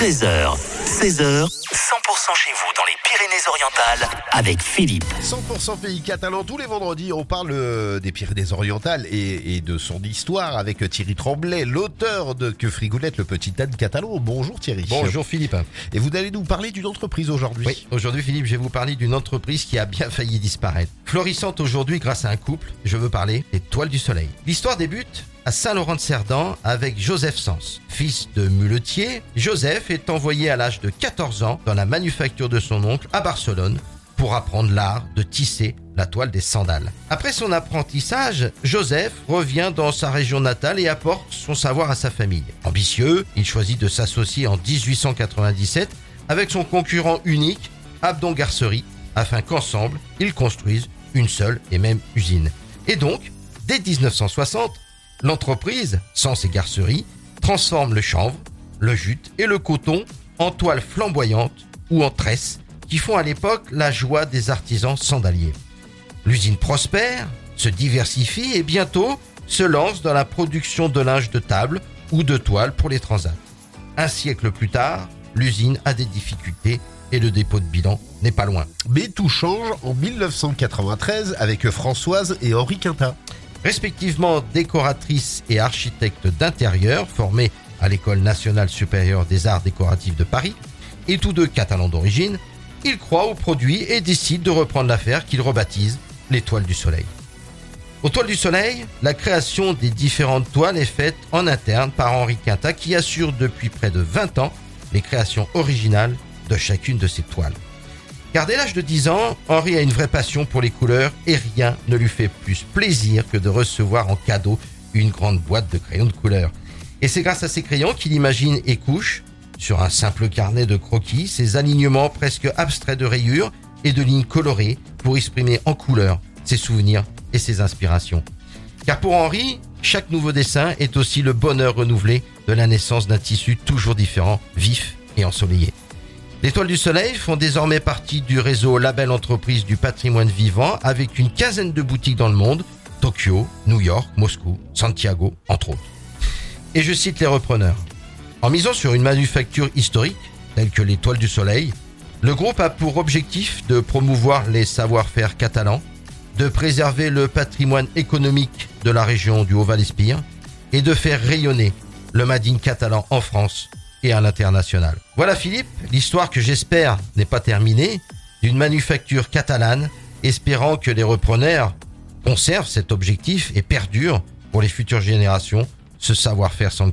13h, 16h, 100% chez vous dans les Pyrénées-Orientales avec Philippe. 100% pays catalan, tous les vendredis, on parle euh, des Pyrénées-Orientales et, et de son histoire avec Thierry Tremblay, l'auteur de Que frigoulette le petit âne catalan. Bonjour Thierry. Bonjour Philippe. Et vous allez nous parler d'une entreprise aujourd'hui. Oui, aujourd'hui Philippe, je vais vous parler d'une entreprise qui a bien failli disparaître. Florissante aujourd'hui grâce à un couple, je veux parler des Toiles du Soleil. L'histoire débute à Saint-Laurent-de-Cerdan avec Joseph Sens. Fils de muletier, Joseph est envoyé à l'âge de 14 ans dans la manufacture de son oncle à Barcelone pour apprendre l'art de tisser la toile des sandales. Après son apprentissage, Joseph revient dans sa région natale et apporte son savoir à sa famille. Ambitieux, il choisit de s'associer en 1897 avec son concurrent unique, Abdon Garcerie, afin qu'ensemble, ils construisent une seule et même usine. Et donc, dès 1960, L'entreprise, sans ses garceries, transforme le chanvre, le jute et le coton en toiles flamboyantes ou en tresses qui font à l'époque la joie des artisans sandaliers. L'usine prospère, se diversifie et bientôt se lance dans la production de linge de table ou de toiles pour les transats. Un siècle plus tard, l'usine a des difficultés et le dépôt de bilan n'est pas loin. Mais tout change en 1993 avec Françoise et Henri Quintin respectivement décoratrice et architecte d'intérieur formés à l'École nationale supérieure des arts décoratifs de Paris, et tous deux catalans d'origine, ils croient au produit et décident de reprendre l'affaire qu'ils rebaptisent l'étoile du soleil. Aux toiles du soleil, la création des différentes toiles est faite en interne par Henri Quinta qui assure depuis près de 20 ans les créations originales de chacune de ces toiles. Car dès l'âge de 10 ans, Henri a une vraie passion pour les couleurs et rien ne lui fait plus plaisir que de recevoir en cadeau une grande boîte de crayons de couleur. Et c'est grâce à ces crayons qu'il imagine et couche, sur un simple carnet de croquis, ses alignements presque abstraits de rayures et de lignes colorées pour exprimer en couleur ses souvenirs et ses inspirations. Car pour Henri, chaque nouveau dessin est aussi le bonheur renouvelé de la naissance d'un tissu toujours différent, vif et ensoleillé. Les Toiles du Soleil font désormais partie du réseau Label Entreprise du patrimoine vivant avec une quinzaine de boutiques dans le monde, Tokyo, New York, Moscou, Santiago, entre autres. Et je cite les repreneurs. En misant sur une manufacture historique, telle que les Toiles du Soleil, le groupe a pour objectif de promouvoir les savoir-faire catalans, de préserver le patrimoine économique de la région du Haut-Val-Espire et de faire rayonner le Madine catalan en France et à l'international. Voilà Philippe, l'histoire que j'espère n'est pas terminée, d'une manufacture catalane, espérant que les repreneurs conservent cet objectif et perdurent pour les futures générations ce savoir-faire sans